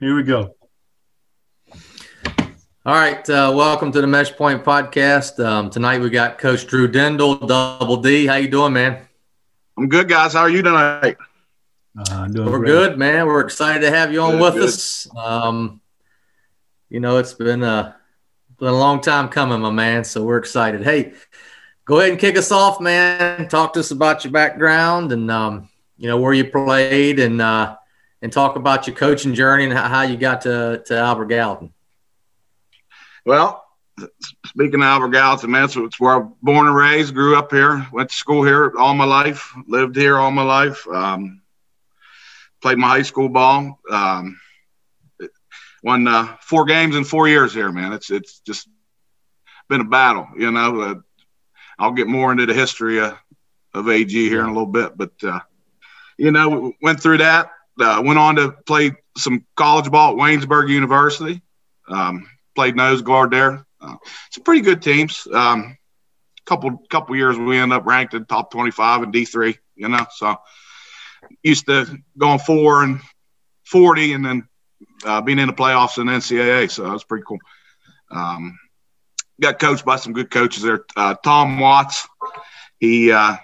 Here we go. All right, uh, welcome to the Meshpoint podcast. Um, tonight we got Coach Drew Dindl, Double D. How you doing, man? I'm good, guys. How are you tonight? Uh, We're great. good, man. We're excited to have you on good, with good. us. Um, you know, it's been a been a long time coming, my man. So we're excited. Hey, go ahead and kick us off, man. Talk to us about your background and um, you know where you played and uh, and talk about your coaching journey and how you got to to Albert Gallatin. Well, speaking of Albert Gallatin, man, it's where I was born and raised. Grew up here. Went to school here all my life. Lived here all my life. Um, played my high school ball. Um, won uh, four games in four years here, man. It's it's just been a battle, you know. Uh, I'll get more into the history of, of AG here in a little bit, but uh, you know, went through that. Uh, went on to play some college ball at Waynesburg University. Um, played nose guard there. Uh, some pretty good teams. Um, couple couple years we ended up ranked in top 25 in D3. You know, so used to going four and 40 and then uh, being in the playoffs in NCAA. So that was pretty cool. Um, got coached by some good coaches there. Uh, Tom Watts, he uh,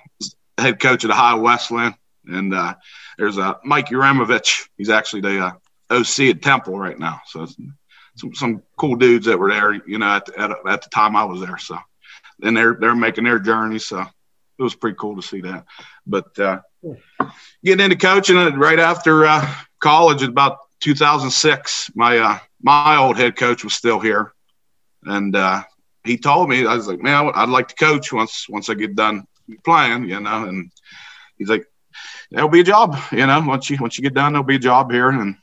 head coach at Ohio Wesleyan, And uh, there's uh, Mike Uremovich. He's actually the uh, OC at Temple right now. So some, some cool dudes that were there, you know, at, at, at the time I was there. So then they're, they're making their journey. So it was pretty cool to see that. But uh, getting into coaching right after uh, college, about 2006, my uh, my old head coach was still here, and uh, he told me I was like, man, I'd like to coach once once I get done playing, you know. And he's like, there'll be a job, you know. Once you once you get done, there'll be a job here, and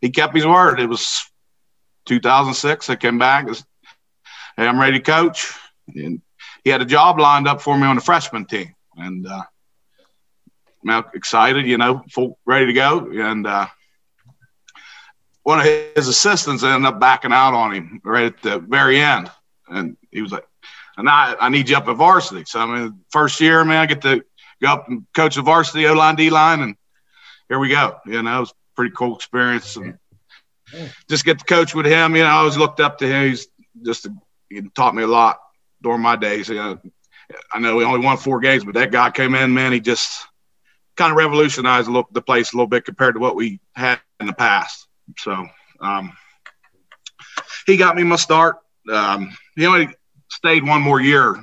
he kept his word. It was 2006. I came back. Was, hey, I'm ready to coach, and he had a job lined up for me on the freshman team, and uh, I'm excited, you know, full ready to go, and uh, one of his assistants ended up backing out on him right at the very end. And he was like, and I, I need you up at varsity. So, I mean, first year, man, I get to go up and coach the varsity O line, D line, and here we go. You know, it was pretty cool experience. And just get to coach with him. You know, I always looked up to him. He's just, a, he taught me a lot during my days. You know, I know we only won four games, but that guy came in, man, he just kind of revolutionized the place a little bit compared to what we had in the past. So um, he got me my start. Um, he only stayed one more year.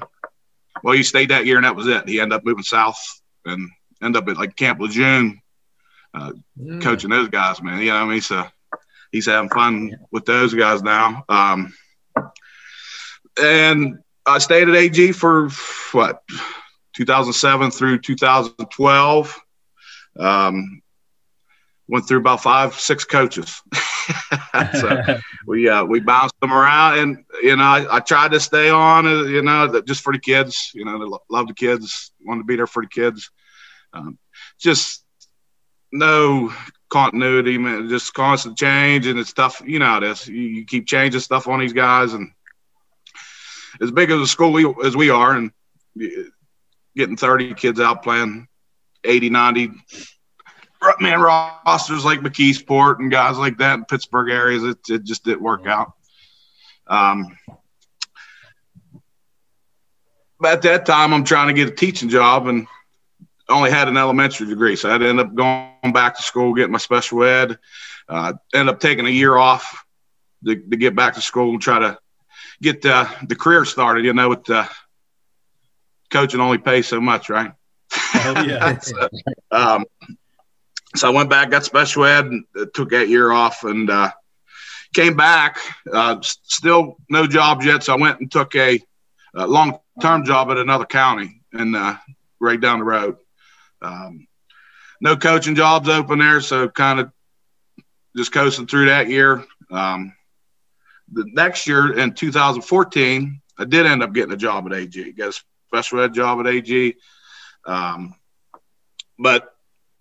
Well, he stayed that year, and that was it. He ended up moving south and ended up at like Camp Lejeune, uh, mm. coaching those guys. Man, you know, I mean, so he's having fun with those guys now. Um, and I stayed at AG for what 2007 through 2012. Um, went through about five, six coaches. so we uh, we bounced them around, and you know I, I tried to stay on, uh, you know, just for the kids. You know, they love the kids, wanted to be there for the kids. Um, just no continuity, man. Just constant change, and it's tough. You know how this. You, you keep changing stuff on these guys, and as big as a school we, as we are, and getting 30 kids out playing 80, 90 man rosters like McKeesport and guys like that in Pittsburgh areas. It, it just didn't work out. Um, but at that time, I'm trying to get a teaching job and only had an elementary degree. So I had to end up going back to school, getting my special ed. Uh, end up taking a year off to, to get back to school and try to get uh, the career started. You know, with uh, coaching only pays so much, right? Oh, yeah. so, um, so I went back, got special ed, and took that year off, and uh, came back. Uh, still no jobs yet, so I went and took a, a long-term job at another county, and uh, right down the road. Um, no coaching jobs open there, so kind of just coasting through that year. Um, the next year in 2014, I did end up getting a job at AG, got a special ed job at AG. Um, but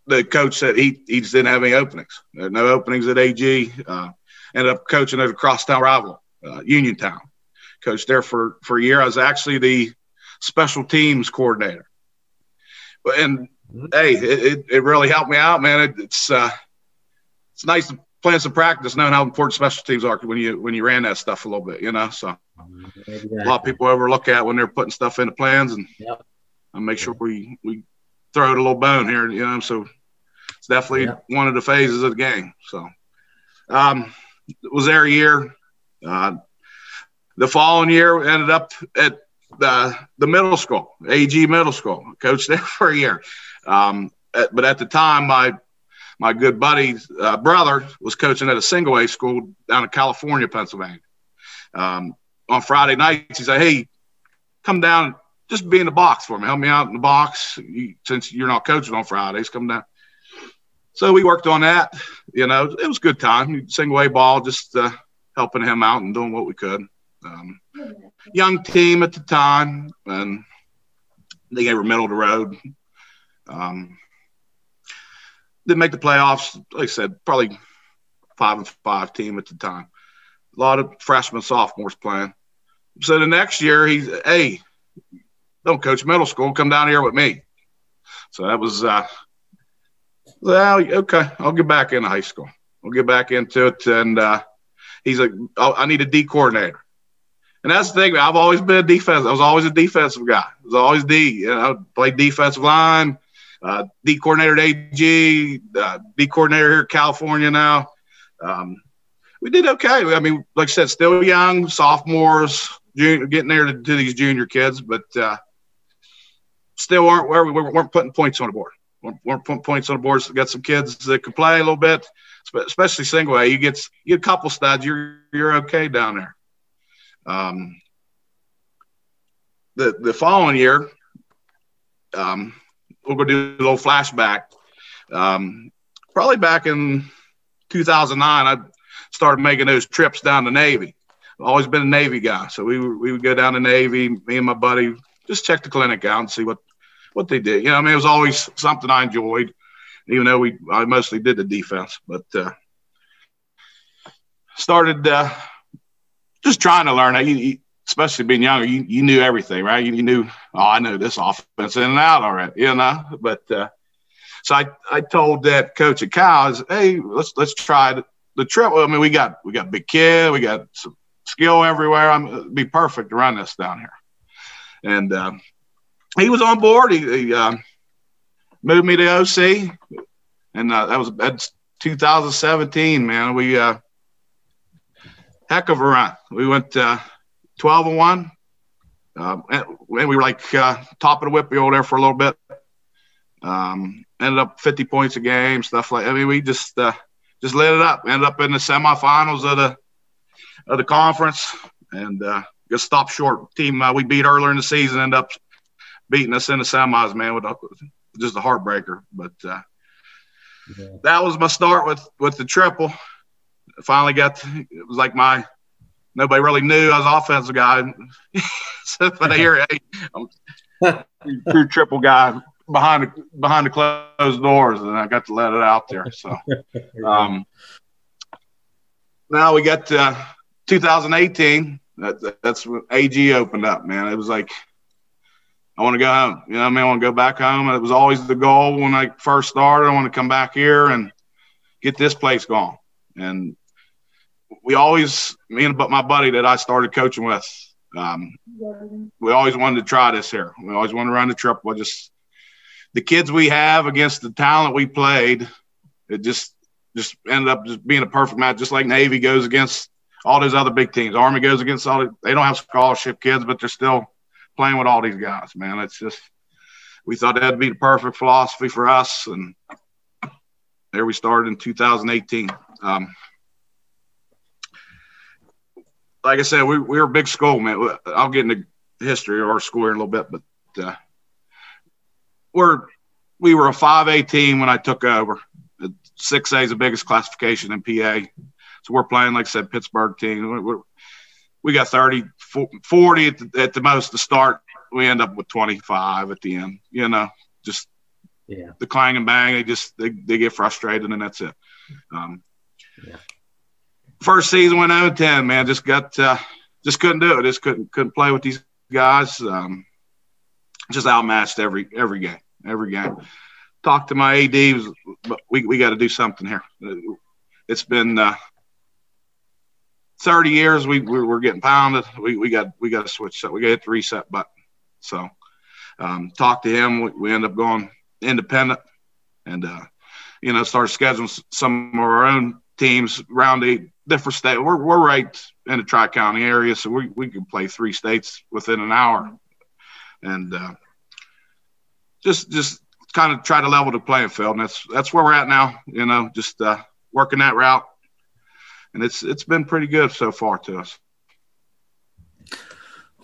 the coach said he, he just didn't have any openings. There no openings at AG. Uh, ended up coaching at a crosstown rival, uh, Uniontown. Coached there for, for a year. I was actually the special teams coordinator. And hey, it, it, really helped me out, man. It, it's uh, it's nice to plan some practice, knowing how important special teams are when you when you ran that stuff a little bit, you know. So exactly. a lot of people overlook that when they're putting stuff into plans, and yep. I make sure we we throw it a little bone here, you know. So it's definitely yep. one of the phases of the game. So um, was there a year. Uh, the following year, ended up at the the middle school, AG Middle School. Coached there for a year. Um, at, but at the time, my my good buddy's uh, brother was coaching at a single A school down in California, Pennsylvania. Um, on Friday nights, he said, "Hey, come down, just be in the box for me. Help me out in the box. You, since you're not coaching on Fridays, come down." So we worked on that. You know, it was a good time. Single A ball, just uh, helping him out and doing what we could. Um, young team at the time, and they were middle of the road. Um, didn't make the playoffs. Like I said, probably five and five team at the time. A lot of freshmen, sophomores playing. So the next year, he's hey, don't coach middle school. Come down here with me. So that was uh, well, okay. I'll get back into high school. I'll get back into it. And uh, he's like, I need a D coordinator. And that's the thing. I've always been a defense. I was always a defensive guy. I was always D. You know, played defensive line, uh, D coordinator at AG, uh, D coordinator here in California now. Um, we did okay. I mean, like I said, still young, sophomores, junior, getting there to, to these junior kids, but uh, still aren't where we weren't putting points on the board. Weren't, weren't putting points on the board. So got some kids that could play a little bit, especially single A. You get you a couple studs, you're you're okay down there. Um, the the following year, um, we'll go do a little flashback. Um, probably back in 2009, I started making those trips down to Navy. I've always been a Navy guy, so we we would go down to Navy. Me and my buddy just check the clinic out and see what what they did. You know, I mean, it was always something I enjoyed, even though we I mostly did the defense, but uh, started uh, just trying to learn. You, you, especially being younger, you, you knew everything, right? You, you, knew, oh, I know this offense in and out already, you know. But uh, so I, I told that coach at Cal, hey, let's let's try the, the trip. I mean, we got we got big kid, we got some skill everywhere. I'm it'd be perfect to run this down here. And uh, he was on board. He, he uh, moved me to OC, and uh, that was that's 2017. Man, we uh, heck of a run. We went uh, 12 and one. Uh, and we were like uh, top of the whip over there for a little bit. Um, ended up 50 points a game, stuff like. I mean, we just just lit it up. Ended up in the semifinals of the of the conference, and just stopped short. Team we beat earlier in the season, ended up beating us in the semis. Man, with a, just a heartbreaker. But uh, yeah. that was my start with with the triple. Finally got to, it was like my nobody really knew I was an offensive guy. so when I hear, hey, I'm true triple guy behind the behind the closed doors, and I got to let it out there. So um, now we got uh, 2018. That, that's when AG opened up, man. It was like I want to go home. You know, I mean, I want to go back home. It was always the goal when I first started. I want to come back here and get this place going. And we always, me and my buddy that I started coaching with, um, we always wanted to try this here. We always wanted to run the triple. Just the kids we have against the talent we played, it just just ended up just being a perfect match. Just like Navy goes against all those other big teams. Army goes against all. The, they don't have scholarship kids, but they're still playing with all these guys. Man, it's just we thought that'd be the perfect philosophy for us, and there we started in 2018. Um, like I said, we, we were a big school, man. I'll get into history of our school here in a little bit, but uh, we're we were a 5A team when I took over. 6A is the biggest classification in PA. So we're playing, like I said, Pittsburgh team. We got 30, 40 at the, at the most to start. We end up with 25 at the end, you know, just yeah. the clang and bang. They just, they, they get frustrated and that's it. Um, yeah first season went 0 10, man. Just got uh, just couldn't do it. Just couldn't couldn't play with these guys. Um, just outmatched every every game, every game. Talked to my AD, was, we we got to do something here. it's been uh, 30 years. We we're, getting pounded. We we got we got to switch. So we got to hit the reset button. So um, to him. We, we end up going independent, and uh, you know start scheduling some of our own teams around the different state. We're we're right in the Tri County area, so we we can play three states within an hour, and uh, just just kind of try to level the playing field. And that's that's where we're at now. You know, just uh, working that route, and it's it's been pretty good so far to us.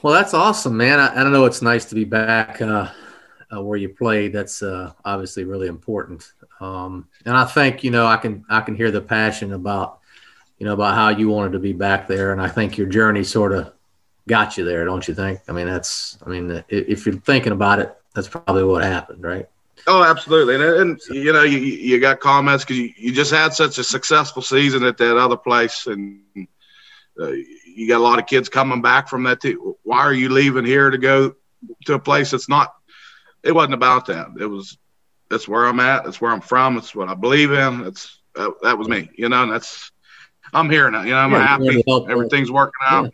Well, that's awesome, man. I, I don't know. It's nice to be back uh, uh, where you played. That's uh, obviously really important. Um, and I think you know I can I can hear the passion about you know about how you wanted to be back there, and I think your journey sort of got you there, don't you think? I mean, that's I mean, if you're thinking about it, that's probably what happened, right? Oh, absolutely. And, and you know, you, you got comments because you, you just had such a successful season at that other place. And uh, you got a lot of kids coming back from that. Too. Why are you leaving here to go to a place that's not, it wasn't about that. It was, that's where I'm at. That's where I'm from. It's what I believe in. That's, that, that was me, you know, and that's, I'm here now, you know, I'm yeah, happy. Everything's working out.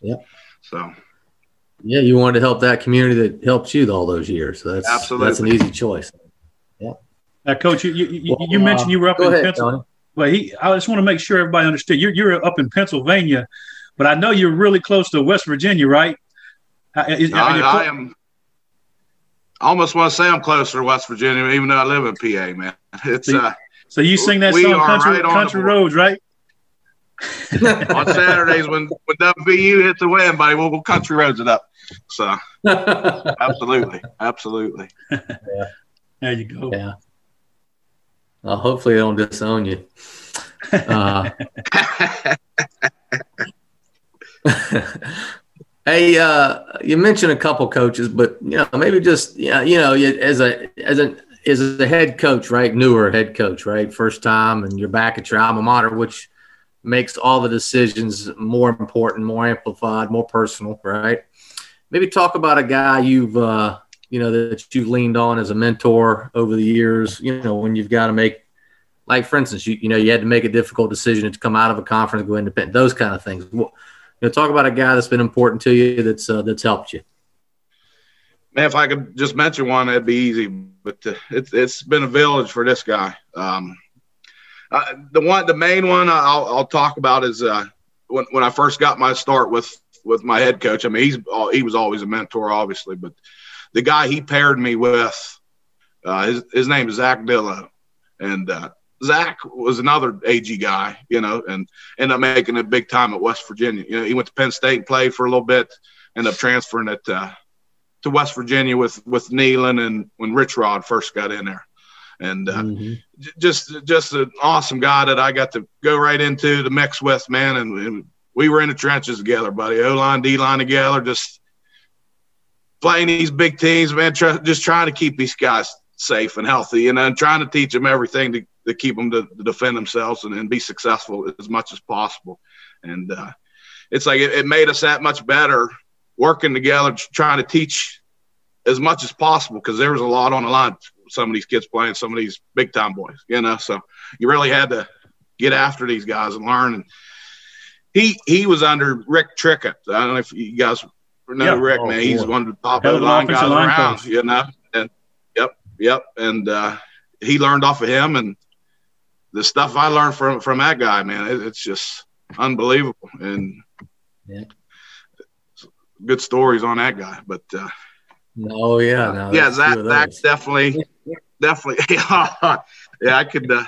Yeah. So yeah, you wanted to help that community that helped you all those years. So that's Absolutely. that's an easy choice. Yeah. Now, Coach, you you, well, you mentioned you were up in Pennsylvania. Well, he, I just want to make sure everybody understood. You're you're up in Pennsylvania, but I know you're really close to West Virginia, right? Is, I, I am. I almost want to say I'm closer to West Virginia, even though I live in PA, man. It's so, uh. So you sing that song, Country, right Country Roads, right? on Saturdays when when WVU hits the win, buddy, we'll, we'll country roads it up. So absolutely, absolutely. Yeah. There you go. Yeah. Well, hopefully they don't disown you. Uh, hey, uh, you mentioned a couple coaches, but you know maybe just yeah, you know, as a as a as a head coach, right? Newer head coach, right? First time, and you're back at your alma mater, which makes all the decisions more important, more amplified, more personal, right? Maybe talk about a guy you've, uh, you know, that you've leaned on as a mentor over the years, you know, when you've got to make, like, for instance, you, you know, you had to make a difficult decision to come out of a conference, go independent, those kind of things. Well, you know, talk about a guy that's been important to you that's, uh, that's helped you. Man, if I could just mention one, that'd be easy. But uh, it's it's been a village for this guy. Um, uh, the one, the main one I'll, I'll talk about is uh, when when I first got my start with with my head coach. I mean, he's he was always a mentor, obviously, but the guy he paired me with, uh, his his name is Zach Dillo, and uh, Zach was another AG guy, you know, and ended up making a big time at West Virginia. You know, he went to Penn State and played for a little bit, ended up transferring it uh, to West Virginia with with Neyland and when Rich Rod first got in there and uh, mm-hmm. just just an awesome guy that I got to go right into the mix with, man. And, and we were in the trenches together, buddy. O line, D line together, just playing these big teams, man. Try, just trying to keep these guys safe and healthy, you know, and trying to teach them everything to, to keep them to, to defend themselves and, and, be successful as much as possible. And uh, it's like it, it made us that much better working together, trying to teach as much as possible because there was a lot on the line some of these kids playing, some of these big time boys, you know. So you really had to get after these guys and learn. And he he was under Rick Trickett. I don't know if you guys know yeah. Rick, oh, man. He's one of the top of the line guys line around, coach. you know. And yep, yep. And uh, he learned off of him, and the stuff I learned from from that guy, man, it, it's just unbelievable. And yeah. good stories on that guy, but. Uh, Oh yeah, no, yeah. Zach, Zach's definitely, definitely. yeah, I could. Uh,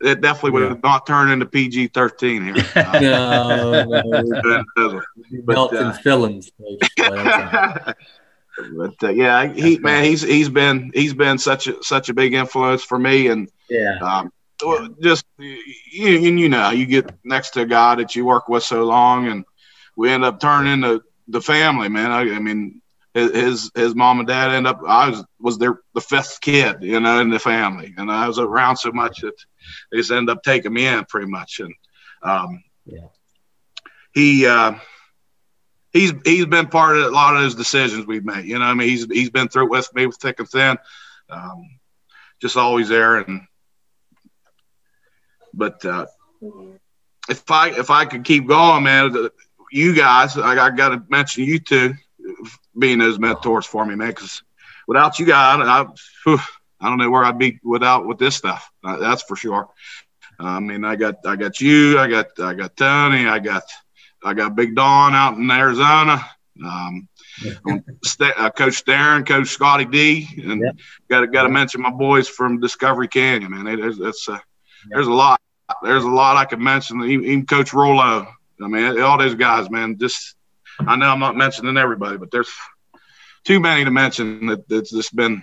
it definitely would yeah. not turn into PG thirteen here. Uh, no, no, but, uh, fillings. but uh, yeah, he man, he's he's been he's been such a such a big influence for me, and yeah, um, just you, you know, you get next to a guy that you work with so long, and we end up turning into the family, man. I, I mean, his his mom and dad end up I was was their the fifth kid, you know, in the family, and I was around so much that they just end up taking me in pretty much, and um, yeah, he uh, he's he's been part of a lot of those decisions we've made. You know, I mean, he's he's been through it with me with thick and thin, um, just always there, and but uh, if I if I could keep going, man, you guys, I, I got to mention you two being those mentors for me, man. Because without you guys, I, whew, I don't know where I'd be without with this stuff. Uh, that's for sure. I mean, I got I got you, I got I got Tony, I got I got Big Don out in Arizona. Um, uh, Coach Darren, Coach Scotty D, and got got to mention my boys from Discovery Canyon. Man, it, it's uh, there's a lot. There's a lot I could mention. Even, Coach Rollo. I mean, all those guys, man. Just I know I'm not mentioning everybody, but there's too many to mention that that's just been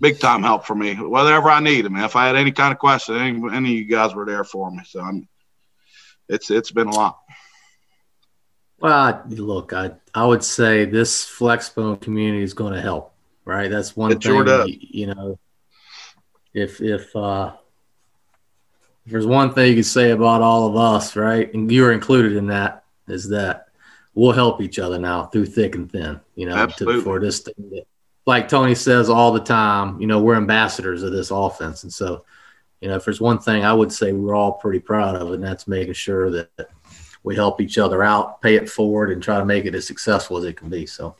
big time help for me. Whatever I need, I mean, if I had any kind of question, any, any of you guys were there for me. So I'm, it's it's been a lot. Well, look, I I would say this Flexbone community is going to help, right? That's one it thing. Sure you, you know, if if uh, if there's one thing you can say about all of us, right, and you're included in that, is that we'll help each other now through thick and thin. You know, to, for this thing that, like Tony says all the time, you know, we're ambassadors of this offense, and so, you know, if there's one thing I would say we're all pretty proud of, and that's making sure that we help each other out, pay it forward, and try to make it as successful as it can be. So,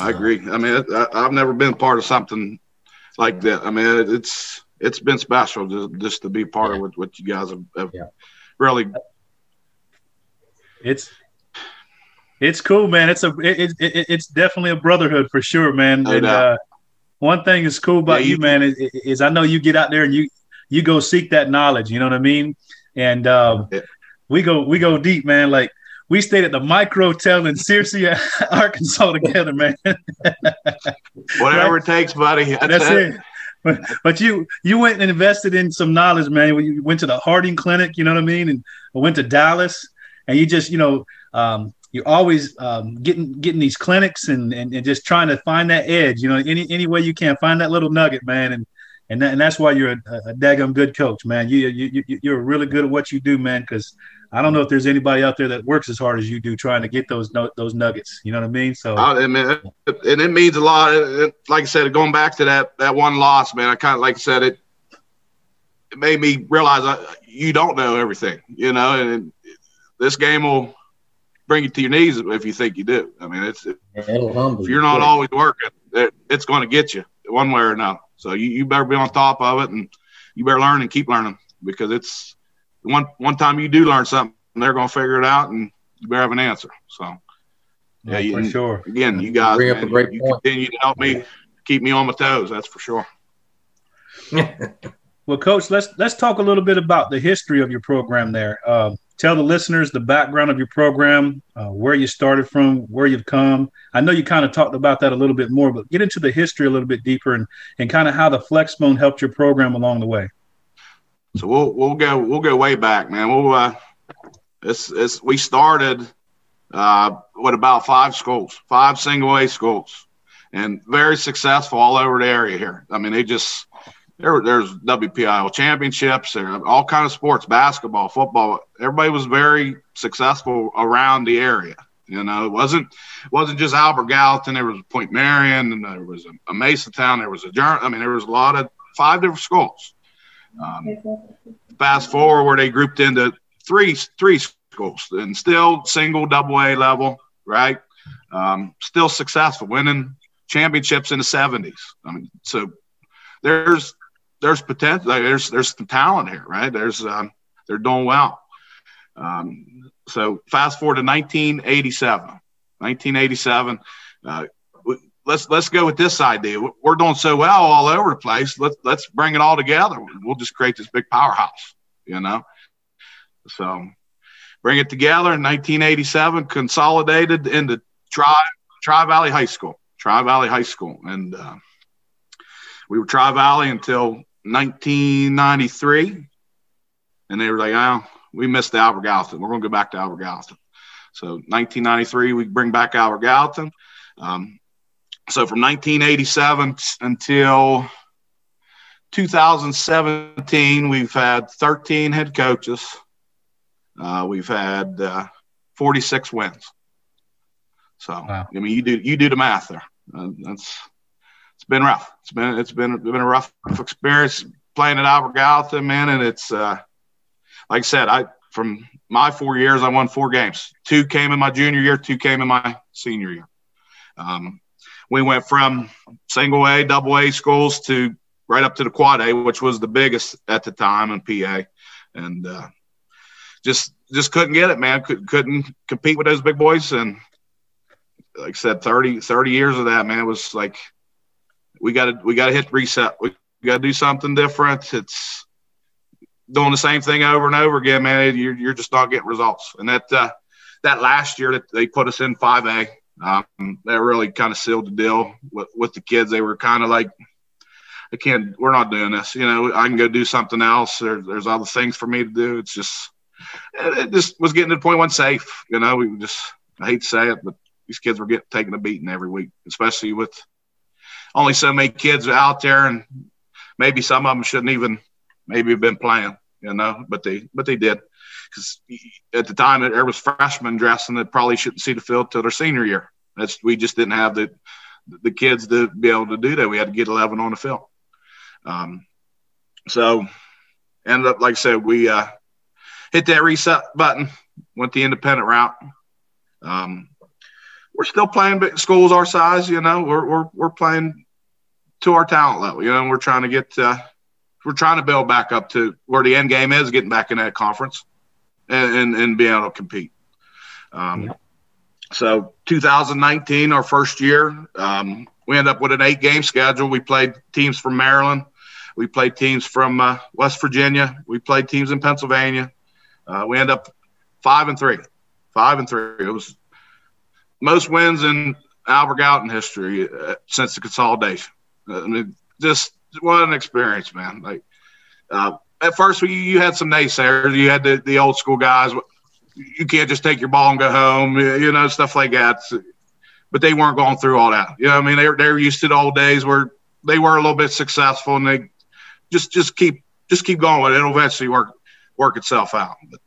I agree. I mean, I, have never been part of something like that. I mean, it's it's been special just, just to be part yeah. of what, what you guys have, have yeah. really. It's it's cool, man. It's a it, it, it's definitely a brotherhood for sure, man. and uh, one thing is cool about yeah, you, you, man, is, is, I know you get out there and you you go seek that knowledge. You know what I mean? And um, yeah we go we go deep, man. Like we stayed at the Micro Hotel in Searcy, Arkansas together, man. Whatever right? it takes, buddy. That's, That's it. it. But, but you you went and invested in some knowledge, man. You went to the Harding Clinic, you know what I mean, and went to Dallas, and you just you know um, you're always um, getting getting these clinics and, and, and just trying to find that edge, you know, any any way you can find that little nugget, man, and and, that, and that's why you're a, a daggum good coach, man. You you you you're really good at what you do, man, because I don't know if there's anybody out there that works as hard as you do trying to get those those nuggets. You know what I mean? So, I mean, and it means a lot. Like I said, going back to that that one loss, man, I kind of like I said it. It made me realize I, you don't know everything, you know, and this game will bring you to your knees if you think you do. I mean, it's it, if you're not always working, it, it's going to get you one way or another. So you, you better be on top of it, and you better learn and keep learning because it's one one time you do learn something, they're going to figure it out, and you better have an answer. So, yeah, you, for sure. Again, you guys, man, you, you continue to help me keep me on my toes. That's for sure. well, coach, let's let's talk a little bit about the history of your program. There, uh, tell the listeners the background of your program, uh, where you started from, where you've come. I know you kind of talked about that a little bit more, but get into the history a little bit deeper and and kind of how the Flexbone helped your program along the way. So we'll we'll go we'll go way back, man. We'll uh, it's it's we started uh, with about five schools, five single A schools, and very successful all over the area here. I mean, they just there there's WPIAL championships, there all kind of sports, basketball, football. Everybody was very successful around the area. You know, it wasn't wasn't just Albert Gallatin. There was Point Marion, and there was a, a Masontown. There was a I mean, there was a lot of five different schools. Um, fast forward where they grouped into three three schools and still single double A level, right? Um, still successful, winning championships in the 70s. I mean, so there's there's potential. There's there's some talent here, right? There's um, they're doing well. Um, so fast forward to 1987. 1987. Uh, let's let's go with this idea. We're doing so well all over the place. Let's let's bring it all together. We'll just create this big powerhouse, you know. So bring it together in 1987, consolidated into Tri Tri Valley High School, Tri Valley High School, and uh, we were Tri Valley until 1993, and they were like, "Oh, we missed the Albert Gallatin. We're going to go back to Albert Gallatin." So 1993, we bring back Albert Gallatin. Um, so from 1987 until 2017, we've had 13 head coaches. Uh, we've had uh, 46 wins. So wow. I mean, you do you do the math there. Uh, that's been rough. It's been it's been been a rough experience playing at Albert Gallatin, man, and it's uh, like I said, I from my four years, I won four games. Two came in my junior year, two came in my senior year. Um, we went from single A, double A schools to right up to the quad A, which was the biggest at the time in PA, and uh, just just couldn't get it, man. Could, couldn't compete with those big boys, and like I said, 30, 30 years of that, man, was like we got to we got to hit reset. We got to do something different. It's doing the same thing over and over again, man. You're you're just not getting results, and that uh, that last year that they put us in five A um, that really kind of sealed the deal with, with the kids. They were kind of like, I can't, we're not doing this. You know, I can go do something else. There, there's other things for me to do. It's just, it just was getting to the point when safe. You know, we just, I hate to say it, but these kids were getting taking a beating every week, especially with only so many kids out there, and maybe some of them shouldn't even maybe have been playing. You know, but they but they did because at the time there was freshmen dressing that probably shouldn't see the field till their senior year. That's we just didn't have the the kids to be able to do that. We had to get 11 on the field. Um, so ended up, like I said, we uh, hit that reset button, went the independent route. Um, we're still playing big schools our size, you know, we're, we're, we're playing to our talent level, you know, we're trying to get, uh, we're trying to build back up to where the end game is getting back in that conference and, and, and being able to compete. Um, yeah. So 2019, our first year, um, we end up with an eight game schedule. We played teams from Maryland. We played teams from uh, West Virginia. We played teams in Pennsylvania. Uh, we end up five and three, five and three. It was most wins in Albert Gallatin history uh, since the consolidation. I mean, just what an experience, man. Like, uh, at first you, you had some naysayers. You had the, the old school guys. You can't just take your ball and go home, you know, stuff like that. But they weren't going through all that. You know, I mean, they they were used to the old days where they were a little bit successful, and they just just keep just keep going. It'll eventually work work itself out. But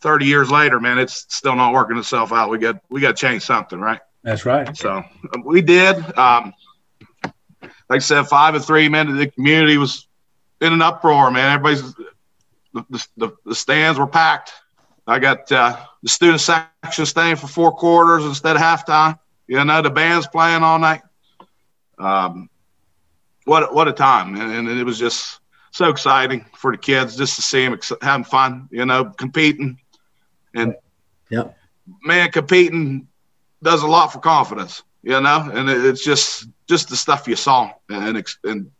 30 years later, man, it's still not working itself out. We got we got to change something, right? That's right. So we did. Um, like I said, five and three, man. The community was in an uproar, man. Everybody's the, the, the stands were packed. I got uh, the student section staying for four quarters instead of halftime. You know, the band's playing all night. Um, what what a time, and, and, it was just so exciting for the kids just to see them ex- having fun. You know, competing, and yeah, man, competing does a lot for confidence. You know, and it's just just the stuff you saw and and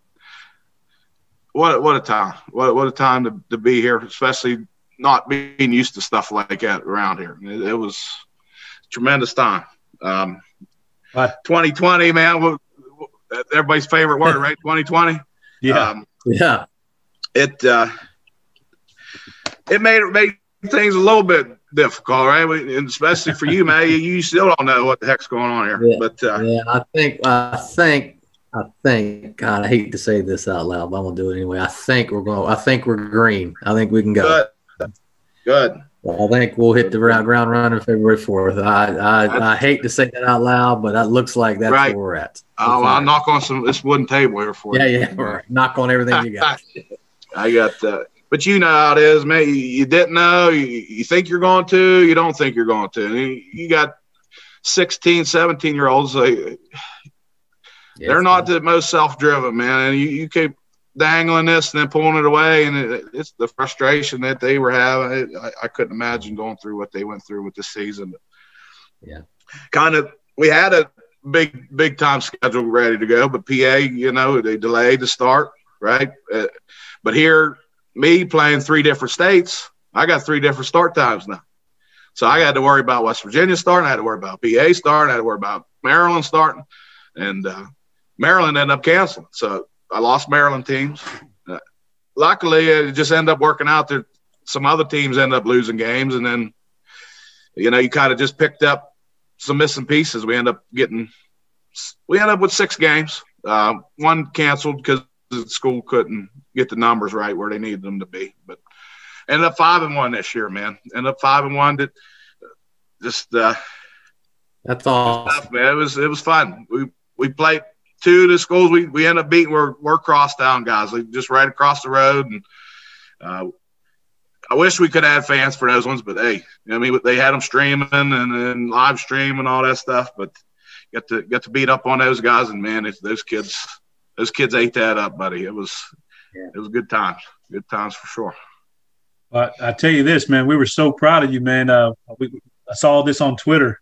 what what a time! What what a time to, to be here, especially not being used to stuff like that around here. It, it was tremendous time. Um, 2020, man, everybody's favorite word, right? 2020. Yeah, um, yeah. It uh, it made it made things a little bit difficult, right? And especially for you, man. You still don't know what the heck's going on here. Yeah, but uh, yeah, I think I think I think, God, I hate to say this out loud, but I'm gonna do it anyway. I think we're going. I think we're green. I think we can go. Good. Good. Well, I think we'll hit the ground running February fourth. I, I I hate to say that out loud, but that looks like that's right. where we're at. Oh, I'll knock on some this wooden table here for you. Yeah, yeah. Right. Knock on everything you got. I got that. But you know how it is, man. You, you didn't know. You, you, think you're going to. You don't think you're going to. You, you got 16, 17 year olds. Like, they're not the most self-driven, man. And you, you keep dangling this and then pulling it away, and it, it's the frustration that they were having. I, I, couldn't imagine going through what they went through with the season. Yeah, kind of. We had a big, big time schedule ready to go, but PA, you know, they delayed the start, right? Uh, but here, me playing three different states, I got three different start times now. So I had to worry about West Virginia starting. I had to worry about PA starting. I had to worry about Maryland starting. And uh, Maryland ended up canceling. So I lost Maryland teams. Uh, luckily, it just ended up working out that some other teams end up losing games. And then, you know, you kind of just picked up some missing pieces. We end up getting, we end up with six games. Uh, one canceled because the school couldn't get the numbers right where they needed them to be. But ended up five and one this year, man. Ended up five and one. That just uh, that's all, man. It was it was fun. We we played two of the schools we, we end up beating were, were crosstown guys, like just right across the road. And uh, I wish we could have fans for those ones, but hey, I mean, they had them streaming and, and live stream and all that stuff. But get to get to beat up on those guys, and man, those kids, those kids ate that up, buddy. It was yeah. it was good times, good times for sure. But I tell you this, man, we were so proud of you, man. Uh, we, I saw this on Twitter.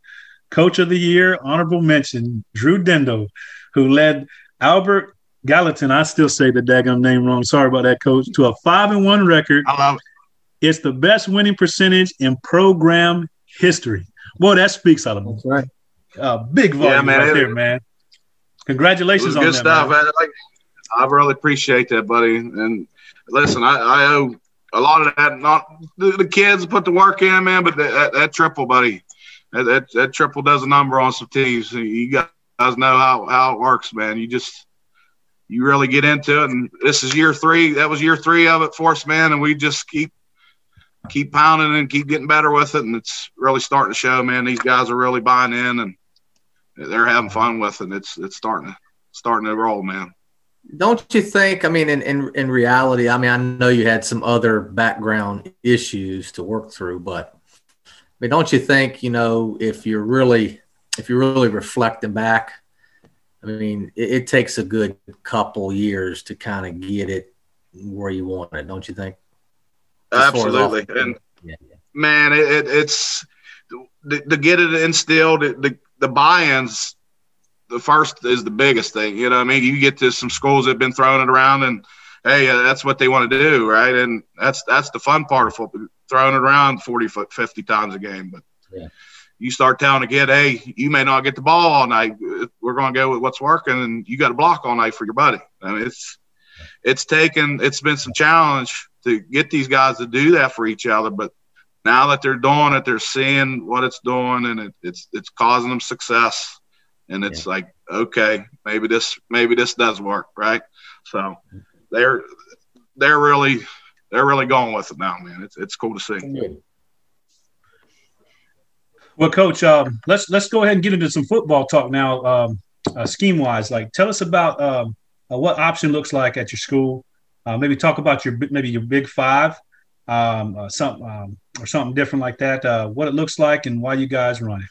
Coach of the Year, honorable mention, Drew Dendo, who led Albert Gallatin. I still say the daggum name wrong. Sorry about that, Coach. To a five and one record. I love it. It's the best winning percentage in program history. Boy, that speaks out of That's right. Uh, big volume yeah, man, right it, there, man. Congratulations on good that, stuff. Man. I, I really appreciate that, buddy. And listen, I, I owe a lot of that. Not the, the, kids put the work in, man, but that, that, that triple, buddy, that, that, that triple does a number on some teams. You guys know how how it works, man. You just you really get into it, and this is year three. That was year three of it for us, man, and we just keep keep pounding and keep getting better with it. And it's really starting to show, man. These guys are really buying in and they're having fun with it. It's it's starting to starting to roll, man. Don't you think? I mean, in, in in reality, I mean, I know you had some other background issues to work through, but I mean, don't you think? You know, if you're really if you're really reflecting back, I mean, it, it takes a good couple years to kind of get it where you want it, don't you think? Absolutely, and yeah, yeah. man, it, it, it's to, to, get it instilled. The the buy-ins, the first is the biggest thing. You know, I mean, you get to some schools that have been throwing it around, and hey, uh, that's what they want to do, right? And that's that's the fun part of football, throwing it around 40, 50 times a game. But yeah. you start telling a kid, hey, you may not get the ball all night. We're going to go with what's working, and you got to block all night for your buddy. I mean, it's it's taken. It's been some challenge to get these guys to do that for each other. But now that they're doing it, they're seeing what it's doing, and it, it's it's causing them success. And it's yeah. like, okay, maybe this maybe this does work, right? So they're they're really they're really going with it now, man. It's it's cool to see. Well, coach, um, let's let's go ahead and get into some football talk now. Um, uh, scheme wise, like tell us about um, uh, what option looks like at your school. Uh, maybe talk about your maybe your big five, um, uh, something um, or something different like that. Uh, what it looks like and why you guys run it.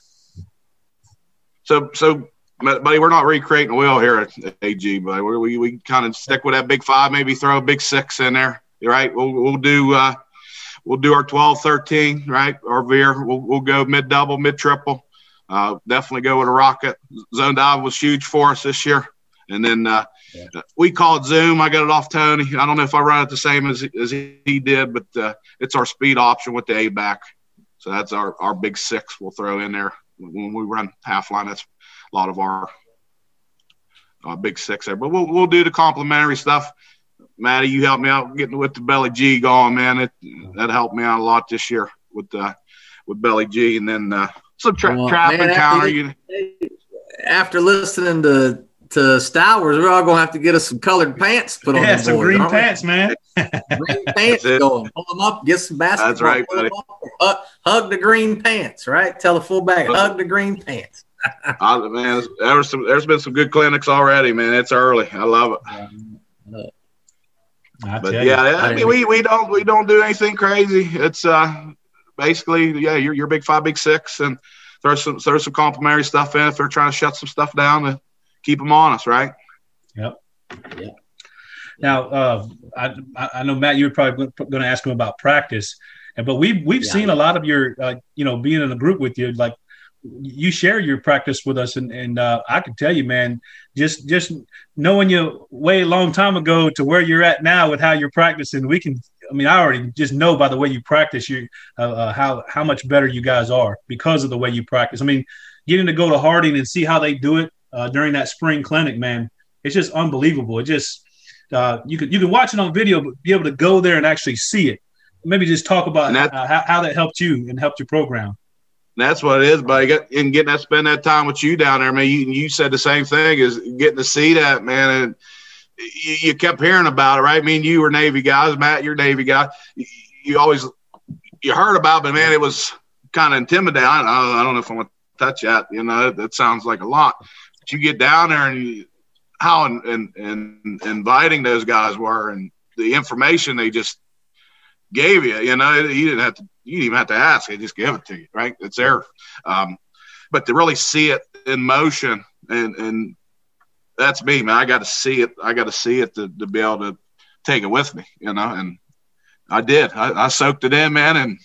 So, so, buddy, we're not recreating the wheel here at AG, but we we, we kind of stick with that big five, maybe throw a big six in there. Right? We'll we'll do uh, we'll do our 12, 13, right? Our veer. We'll we'll go mid double, mid triple. Uh, definitely go with a rocket. Zone dive was huge for us this year. And then uh, yeah. we call it Zoom. I got it off Tony. I don't know if I run it the same as, as he did, but uh, it's our speed option with the A back. So that's our, our big six we'll throw in there when we run half line. That's a lot of our uh, big six there. But we'll, we'll do the complimentary stuff. Maddie, you helped me out getting with the belly G going, man. It, that helped me out a lot this year with uh, with belly G, and then uh, some tra- well, trap man, counter. After, after listening to to Stowers, we're all gonna have to get us some colored pants put on. Yeah, some board, green pants, we? man. green pants going. Pull them up, get some basketball. That's right, buddy. Hug, hug, the green pants, right? Tell the fullback, hug the green pants. oh, man, there's some, there's been some good clinics already, man. It's early. I love it. but yeah, you, I mean, we, we don't we don't do anything crazy. It's uh basically yeah, you're you're big five, big six, and throw some throw some complimentary stuff in if they're trying to shut some stuff down keep them honest, right? Yep. Yeah. Now, uh, I, I know Matt, you were probably going to ask him about practice, but we've we've yeah. seen a lot of your, uh, you know, being in a group with you, like you share your practice with us, and and uh, I can tell you, man, just just knowing you way a long time ago to where you're at now with how you're practicing, we can. I mean, I already just know by the way you practice, you uh, uh, how how much better you guys are because of the way you practice. I mean, getting to go to Harding and see how they do it uh, during that spring clinic, man, it's just unbelievable. It just uh, you can you can watch it on video, but be able to go there and actually see it. Maybe just talk about that, uh, how, how that helped you and helped your program. That's what it is, buddy. And getting to spend that time with you down there, man. You, you said the same thing is getting to see that, man. And you, you, kept hearing about it, right? I mean, you were Navy guys, Matt, you're Navy guy. You, you always you heard about, it, but man, it was kind of intimidating. I, I, don't know if I want to touch that. You know, that sounds like a lot you get down there and you, how in, in, in inviting those guys were and the information they just gave you. You know, you didn't have to. You didn't even have to ask. They just give it to you, right? It's there. Um, but to really see it in motion and and that's me, man. I got to see it. I got to see it to, to be able to take it with me, you know. And I did. I, I soaked it in, man, and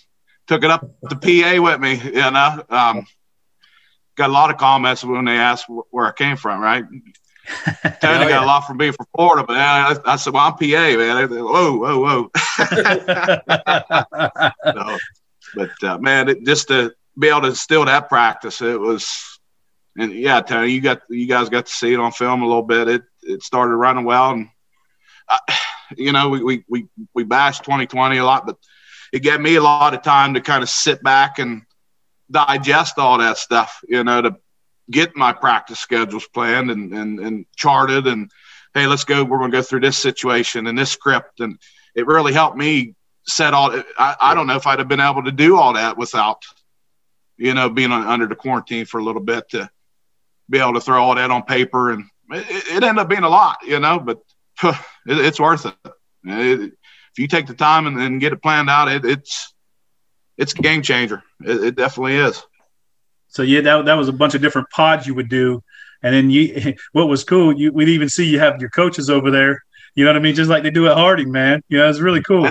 took it up the PA with me, you know. Um, got a lot of comments when they asked where I came from, right? Tony oh, got a lot from being from Florida, but I, I said, "Well, I'm PA, man." whoa, whoa, whoa. so, but uh, man, it, just to be able to instill that practice, it was, and yeah, Tony, you got you guys got to see it on film a little bit. It it started running well, and I, you know, we we we we bashed 2020 a lot, but it gave me a lot of time to kind of sit back and digest all that stuff, you know, to get my practice schedules planned and, and, and charted and, hey, let's go. We're going to go through this situation and this script. And it really helped me set all, I, I don't know if I'd have been able to do all that without, you know, being on, under the quarantine for a little bit to be able to throw all that on paper. And it, it ended up being a lot, you know, but it, it's worth it. it. If you take the time and, and get it planned out, it's, it's a game changer. it definitely is. So yeah, that, that was a bunch of different pods you would do. And then you, what was cool, you we'd even see you have your coaches over there. You know what I mean? Just like they do at Harding, man. You know, it's really cool.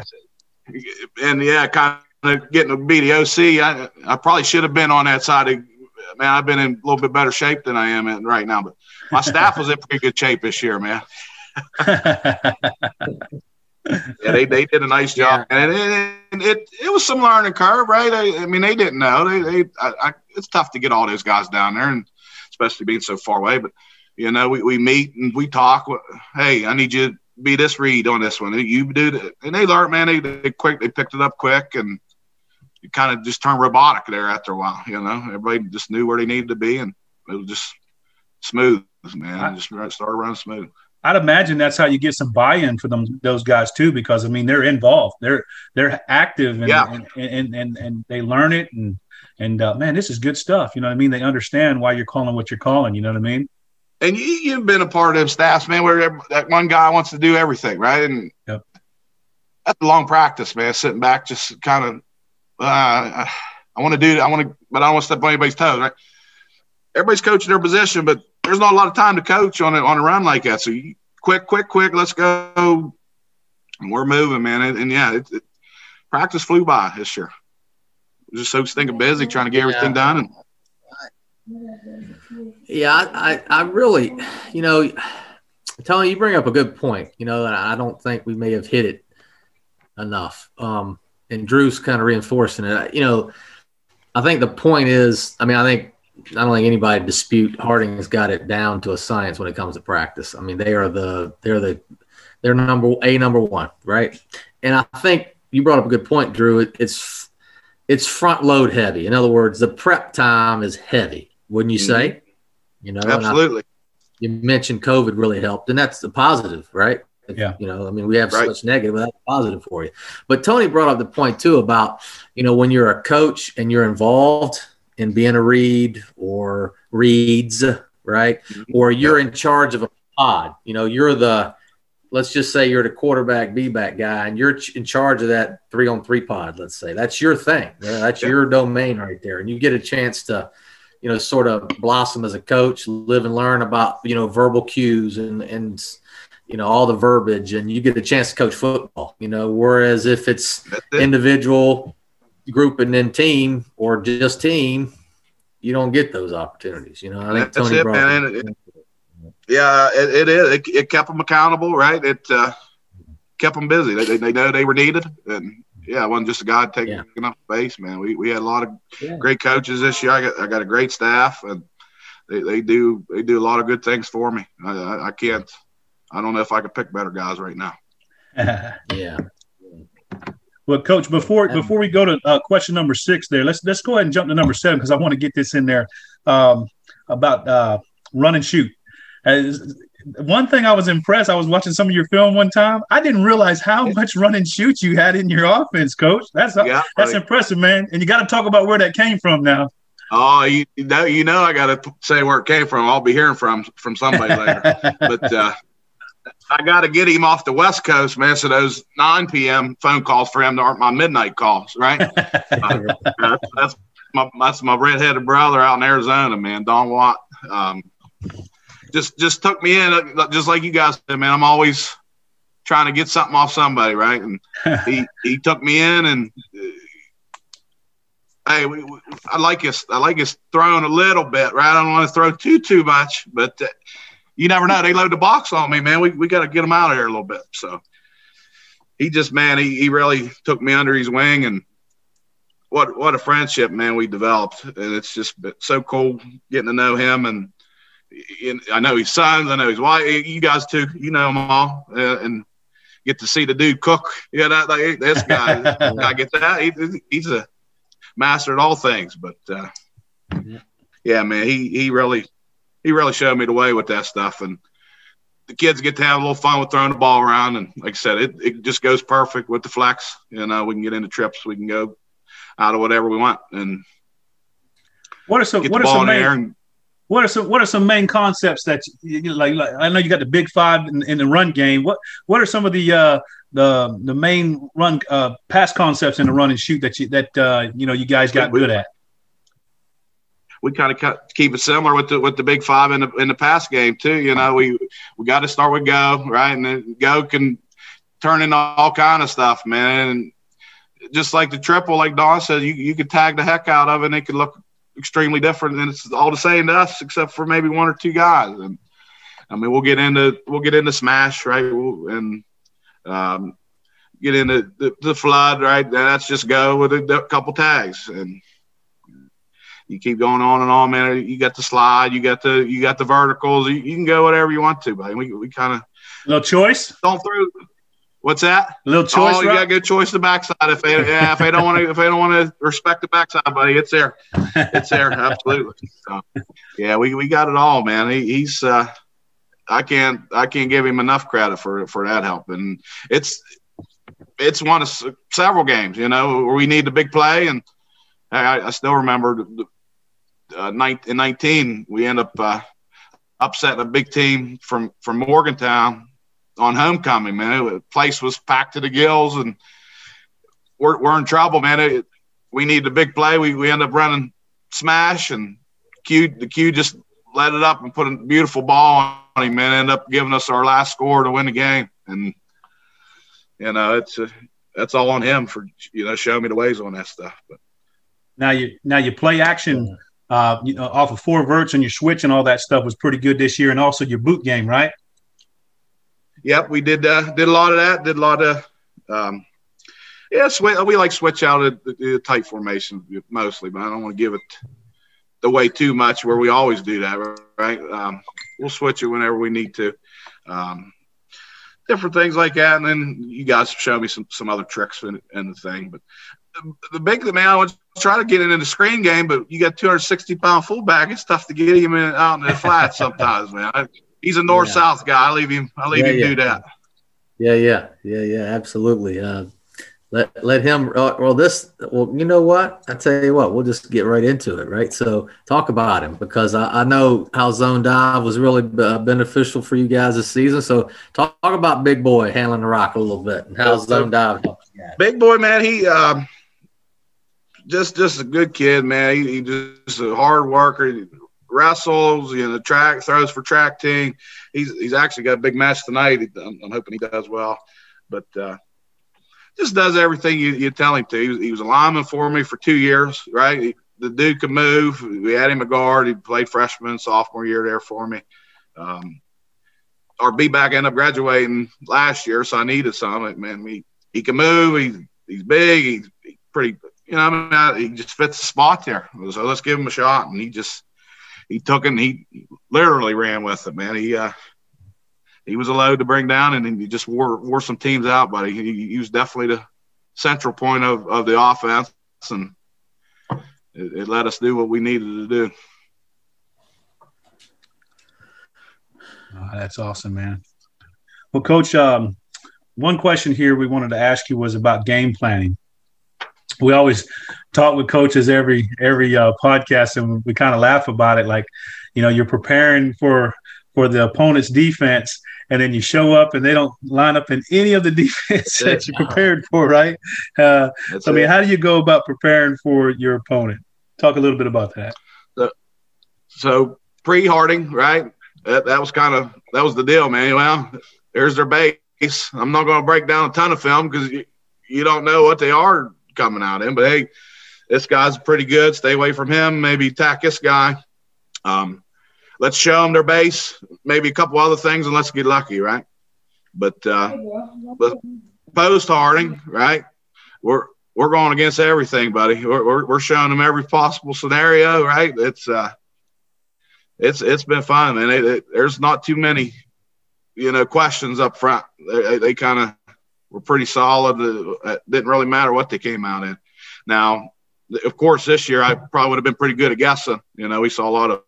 And yeah, kind of getting to be the OC. I, I probably should have been on that side of, man, I've been in a little bit better shape than I am in right now, but my staff was in pretty good shape this year, man. yeah, they, they did a nice job, yeah. and it, it, it, it was some learning curve, right? I, I mean, they didn't know. They, they I, I, it's tough to get all those guys down there, and especially being so far away. But you know, we, we meet and we talk. Hey, I need you to be this read on this one. You do that, and they learned, man. They, they quick, they picked it up quick, and it kind of just turned robotic there after a while. You know, everybody just knew where they needed to be, and it was just smooth, man. It just started running smooth. I'd imagine that's how you get some buy-in for them those guys too, because I mean they're involved, they're they're active, and yeah. and, and, and and they learn it, and and uh, man, this is good stuff. You know what I mean? They understand why you're calling what you're calling. You know what I mean? And you, have been a part of staffs, man, where that one guy wants to do everything, right? And yep. that's a long practice, man. Sitting back, just kind of, uh, I, I want to do, I want to, but I don't want to step on anybody's toes, right? Everybody's coaching their position, but there's not a lot of time to coach on a, on a run like that. So you, quick, quick, quick, let's go. And we're moving, man. And, and yeah, it, it, practice flew by this year just so stinking busy trying to get everything yeah. done. And yeah, I, I, really, you know, Tony, you bring up a good point. You know, and I don't think we may have hit it enough. Um, and Drew's kind of reinforcing it. You know, I think the point is, I mean, I think I don't think anybody dispute Harding's got it down to a science when it comes to practice. I mean, they are the they're the they're number a number one, right? And I think you brought up a good point, Drew. It, it's it's front load heavy. In other words, the prep time is heavy, wouldn't you say? Mm-hmm. You know, absolutely. I, you mentioned COVID really helped, and that's the positive, right? Yeah. You know, I mean, we have right. so much negative, but that's positive for you. But Tony brought up the point too about, you know, when you're a coach and you're involved in being a read or reads, right? Mm-hmm. Or you're in charge of a pod. You know, you're the let's just say you're the quarterback B back guy and you're in charge of that three on three pod, let's say that's your thing. That's your domain right there. And you get a chance to, you know, sort of blossom as a coach, live and learn about, you know, verbal cues and, and, you know, all the verbiage and you get a chance to coach football, you know, whereas if it's it. individual group and then team or just team, you don't get those opportunities. You know, I think Tony it, brought yeah, it, it is. It, it, kept them accountable, right? It uh, kept them busy. They, they, they, know they were needed, and yeah, it wasn't just a guy taking yeah. up space, man. We, we had a lot of yeah. great coaches this year. I got I got a great staff, and they, they do they do a lot of good things for me. I, I, I can't. I don't know if I could pick better guys right now. yeah. Well, coach, before before we go to uh, question number six, there, let's let's go ahead and jump to number seven because I want to get this in there um, about uh, run and shoot. As, one thing I was impressed. I was watching some of your film one time. I didn't realize how much run and shoot you had in your offense, Coach. That's yeah, that's buddy. impressive, man. And you got to talk about where that came from now. Oh, you, know, you know, I got to say where it came from. I'll be hearing from from somebody later. But uh, I got to get him off the West Coast, man. So those 9 p.m. phone calls for him aren't my midnight calls, right? uh, that's my that's my redheaded brother out in Arizona, man, Don Watt. Um, just just took me in, uh, just like you guys said, man. I'm always trying to get something off somebody, right? And he he took me in, and uh, hey, we, we, I like his I like his throwing a little bit, right? I don't want to throw too too much, but uh, you never know. They load the box on me, man. We we got to get him out of here a little bit. So he just man, he he really took me under his wing and what what a friendship, man, we developed, and it's just so cool getting to know him. And, and I know his sons, I know his wife. You guys too, you know them all, uh, and get to see the dude cook. Yeah, that, that this guy, I get that. He, he's a master at all things. But uh, yeah, man, he he really he really showed me the way with that stuff, and the kids get to have a little fun with throwing the ball around. And like I said, it, it just goes perfect with the flex. You know, we can get into trips, we can go out of whatever we want. And what are some what are some main, and, what are some what are some main concepts that you, like, like I know you got the big five in, in, the run game. What what are some of the uh, the the main run uh, pass concepts in the run and shoot that you that uh, you know you guys got we, good at? We kind of keep it similar with the with the big five in the in the pass game too. You know, we we got to start with go right, and then go can turn into all kind of stuff, man. And just like the triple, like Don said, you, you could tag the heck out of it and it could look extremely different. And it's all the same to us, except for maybe one or two guys. And I mean, we'll get into we'll get into smash, right? We'll, and um, get into the, the, flood, right? That's just go with a, a, couple tags, and you keep going on and on, man. You got the slide, you got the you got the verticals. You, you can go whatever you want to, but we we kind of no choice. Don't throw What's that? A little choice. Oh, you got good choice the backside. If they yeah, if they don't want to if they don't want to respect the backside, buddy, it's there. It's there. Absolutely. So, yeah, we, we got it all, man. He, he's uh, I can't I can't give him enough credit for for that help, and it's it's one of several games, you know, where we need the big play, and I, I still remember uh, in 19 we end up uh, upsetting a big team from from Morgantown on homecoming, man. The place was packed to the gills, and we're, we're in trouble, man. It, we need a big play. We, we end up running smash, and Q the Q just let it up and put a beautiful ball on him, man. End up giving us our last score to win the game, and you know it's a, that's all on him for you know showing me the ways on that stuff. But now you now you play action. Uh, you know, off of four verts and your switch and all that stuff was pretty good this year, and also your boot game, right? Yep, we did uh, did a lot of that. Did a lot of um, yeah. Sw- we like switch out of the, tight formation mostly, but I don't want to give it the way too much where we always do that, right? Um, we'll switch it whenever we need to. Um, different things like that, and then you guys show me some some other tricks in, in the thing. But the, big thing, man, I was trying to get it in the screen game, but you got 260 pound fullback. It's tough to get him in, out in the flat sometimes, man. I, he's a north south yeah. guy. I leave him. I leave yeah, him yeah. do that. Yeah, yeah, yeah, yeah. Absolutely. Uh, let let him. Uh, well, this. Well, you know what? I tell you what. We'll just get right into it, right? So talk about him because I, I know how zone dive was really uh, beneficial for you guys this season. So talk, talk about Big Boy handling the rock a little bit and how zone dive. Big Boy, man, he. Um, just, just a good kid, man. He, he just a hard worker He wrestles, you know, track throws for track team. He's he's actually got a big match tonight. I'm, I'm hoping he does well, but uh, just does everything you, you tell him to. He was, he was a lineman for me for two years, right? He, the dude could move. We had him a guard. He played freshman, sophomore year there for me. Um, our B back ended up graduating last year, so I needed some. Man, he he can move. He's big. He's pretty. You know, I mean, he just fits the spot there. So let's give him a shot. And he just he took it and he literally ran with it, man. He uh, he was a load to bring down, and he just wore wore some teams out. But he, he was definitely the central point of, of the offense, and it, it let us do what we needed to do. Oh, that's awesome, man. Well, Coach, um, one question here we wanted to ask you was about game planning. We always talk with coaches every every uh, podcast, and we kind of laugh about it. Like, you know, you're preparing for for the opponent's defense, and then you show up and they don't line up in any of the defense that you prepared for, right? Uh, so, I mean, how do you go about preparing for your opponent? Talk a little bit about that. So, so pre Harding, right? That, that was kind of that was the deal, man. Well, there's their base. I'm not going to break down a ton of film because you, you don't know what they are coming out in. But hey, this guy's pretty good. Stay away from him. Maybe attack this guy. Um, let's show them their base, maybe a couple other things, and let's get lucky, right? But, uh, but post Harding, right? We're we're going against everything, buddy. We're, we're, we're showing them every possible scenario, right? It's uh, it's it's been fun, man. It, it, there's not too many, you know, questions up front. They, they kind of were pretty solid. It didn't really matter what they came out in. Now, of course, this year I probably would have been pretty good at guessing. You know, we saw a lot of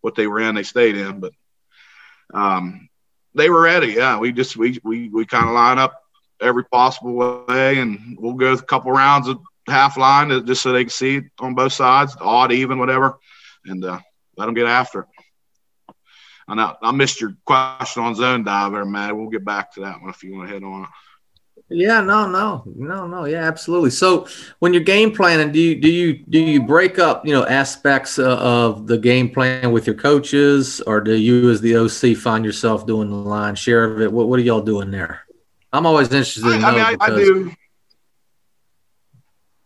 what they were in, they stayed in, but um, they were ready. Yeah, we just we we we kind of line up every possible way, and we'll go a couple rounds of half line just so they can see it on both sides, odd, even, whatever, and uh, let them get after. I know I missed your question on zone dive there, Matt. We'll get back to that one if you want to hit on it. Yeah, no, no, no, no. Yeah, absolutely. So when you're game planning, do you do you do you break up you know aspects uh, of the game plan with your coaches, or do you as the OC find yourself doing the line share of it? What what are y'all doing there? I'm always interested. I, in I mean, I, I, do.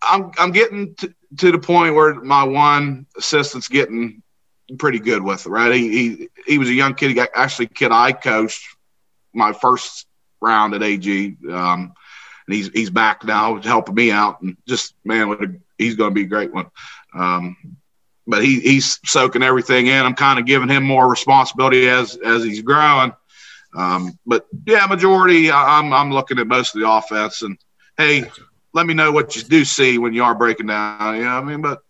I'm I'm getting to, to the point where my one assistant's getting pretty good with it. Right, he he, he was a young kid. He got, actually kid I coached my first round at AG. Um, and he's he's back now helping me out, and just man, he's going to be a great one. Um, but he, he's soaking everything in. I'm kind of giving him more responsibility as as he's growing. Um, but yeah, majority I'm I'm looking at most of the offense, and hey, let me know what you do see when you are breaking down. You know, what I mean, but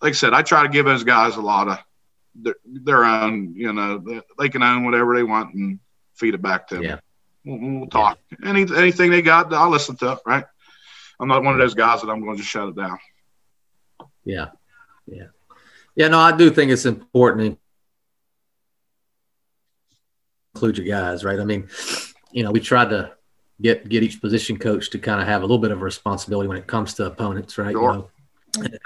like I said, I try to give those guys a lot of their, their own. You know, they can own whatever they want and feed it back to them. Yeah. We'll, talk. Any anything they got, I'll listen to it. Right. I'm not one of those guys that I'm going to just shut it down. Yeah. Yeah. Yeah. No, I do think it's important to include your guys, right? I mean, you know, we tried to get get each position coach to kind of have a little bit of a responsibility when it comes to opponents, right? Sure. You know,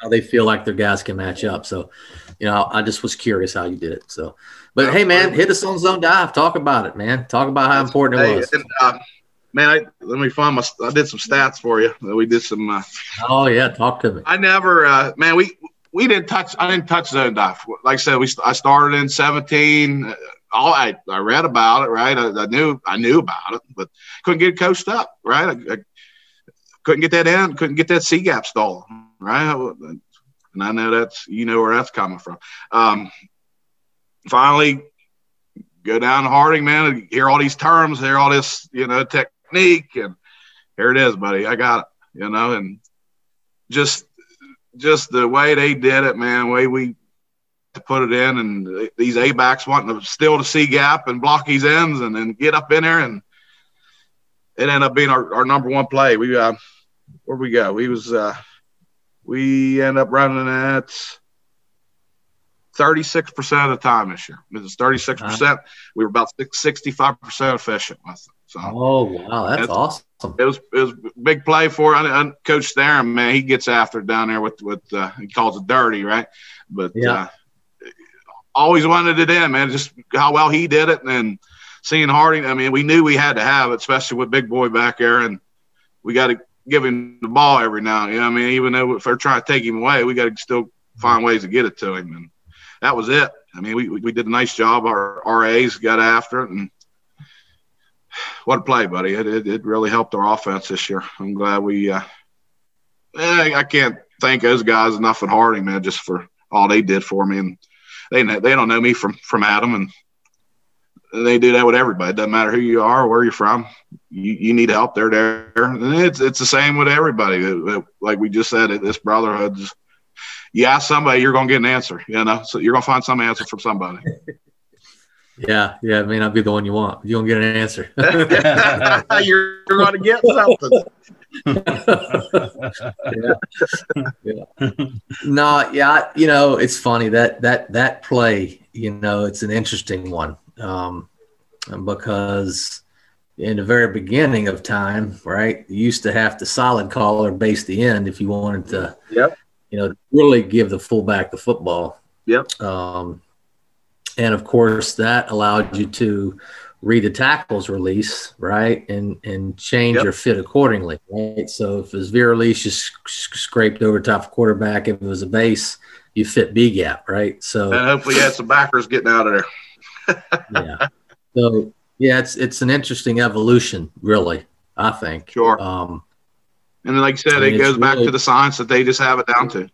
how they feel like their guys can match up. So, you know, I just was curious how you did it. So, but hey, man, hit us on zone dive. Talk about it, man. Talk about how important it was. And, uh, man, I, let me find my. I did some stats for you. We did some. Uh, oh yeah, talk to me. I never, uh, man. We we didn't touch. I didn't touch zone dive. Like I said, we I started in seventeen. All I, I read about it, right? I, I knew I knew about it, but couldn't get coached up, right? I, I couldn't get that in. Couldn't get that C gap stolen, right? And I know that's you know where that's coming from. Um, finally go down to Harding, man, hear all these terms, hear all this, you know, technique, and here it is, buddy. I got it, you know, and just just the way they did it, man, the way we to put it in, and these A backs wanting to steal the C gap and block these ends, and then get up in there, and it ended up being our, our number one play. We uh, where we go? We was uh, we end up running at 36% of the time this year. It was 36%. Uh-huh. We were about 65% efficient with it. So, oh, wow. That's awesome. It was, it was a big play for I, Coach Theron, man. He gets after it down there with, with uh, he calls it dirty, right? But yeah. Uh, always wanted it in, man. Just how well he did it. And seeing Harding, I mean, we knew we had to have it, especially with Big Boy back there. And we got to give him the ball every now. You know, I mean, even though if they're trying to take him away, we got to still find ways to get it to him. And that was it. I mean, we, we did a nice job. Our RAs got after it, and what a play, buddy! It, it, it really helped our offense this year. I'm glad we. Uh, eh, I can't thank those guys enough at Harding, man, just for all they did for me. And they they don't know me from from Adam, and they do that with everybody. It doesn't matter who you are where you're from. You, you need help. They're there, and it's it's the same with everybody. Like we just said, this brotherhood's you ask somebody, you're going to get an answer, you know, so you're going to find some answer from somebody. Yeah, yeah, it may not be the one you want. You're gonna get an answer. you're, you're going to get something. yeah. yeah. No, yeah, you know, it's funny that that that play, you know, it's an interesting one. Um, because in the very beginning of time, right, you used to have to solid call or base the end if you wanted to, yep. you know, really give the fullback the football. Yep. Um, and of course, that allowed you to read the tackles release, right, and and change yep. your fit accordingly, right. So if it was veer release, you sc- scraped over top of quarterback. If it was a base, you fit B gap, right. So and hopefully, you had some backers getting out of there. Yeah. So yeah, it's it's an interesting evolution, really. I think. Sure. Um, and like I said, I mean, it goes back really, to the science that they just have it down to.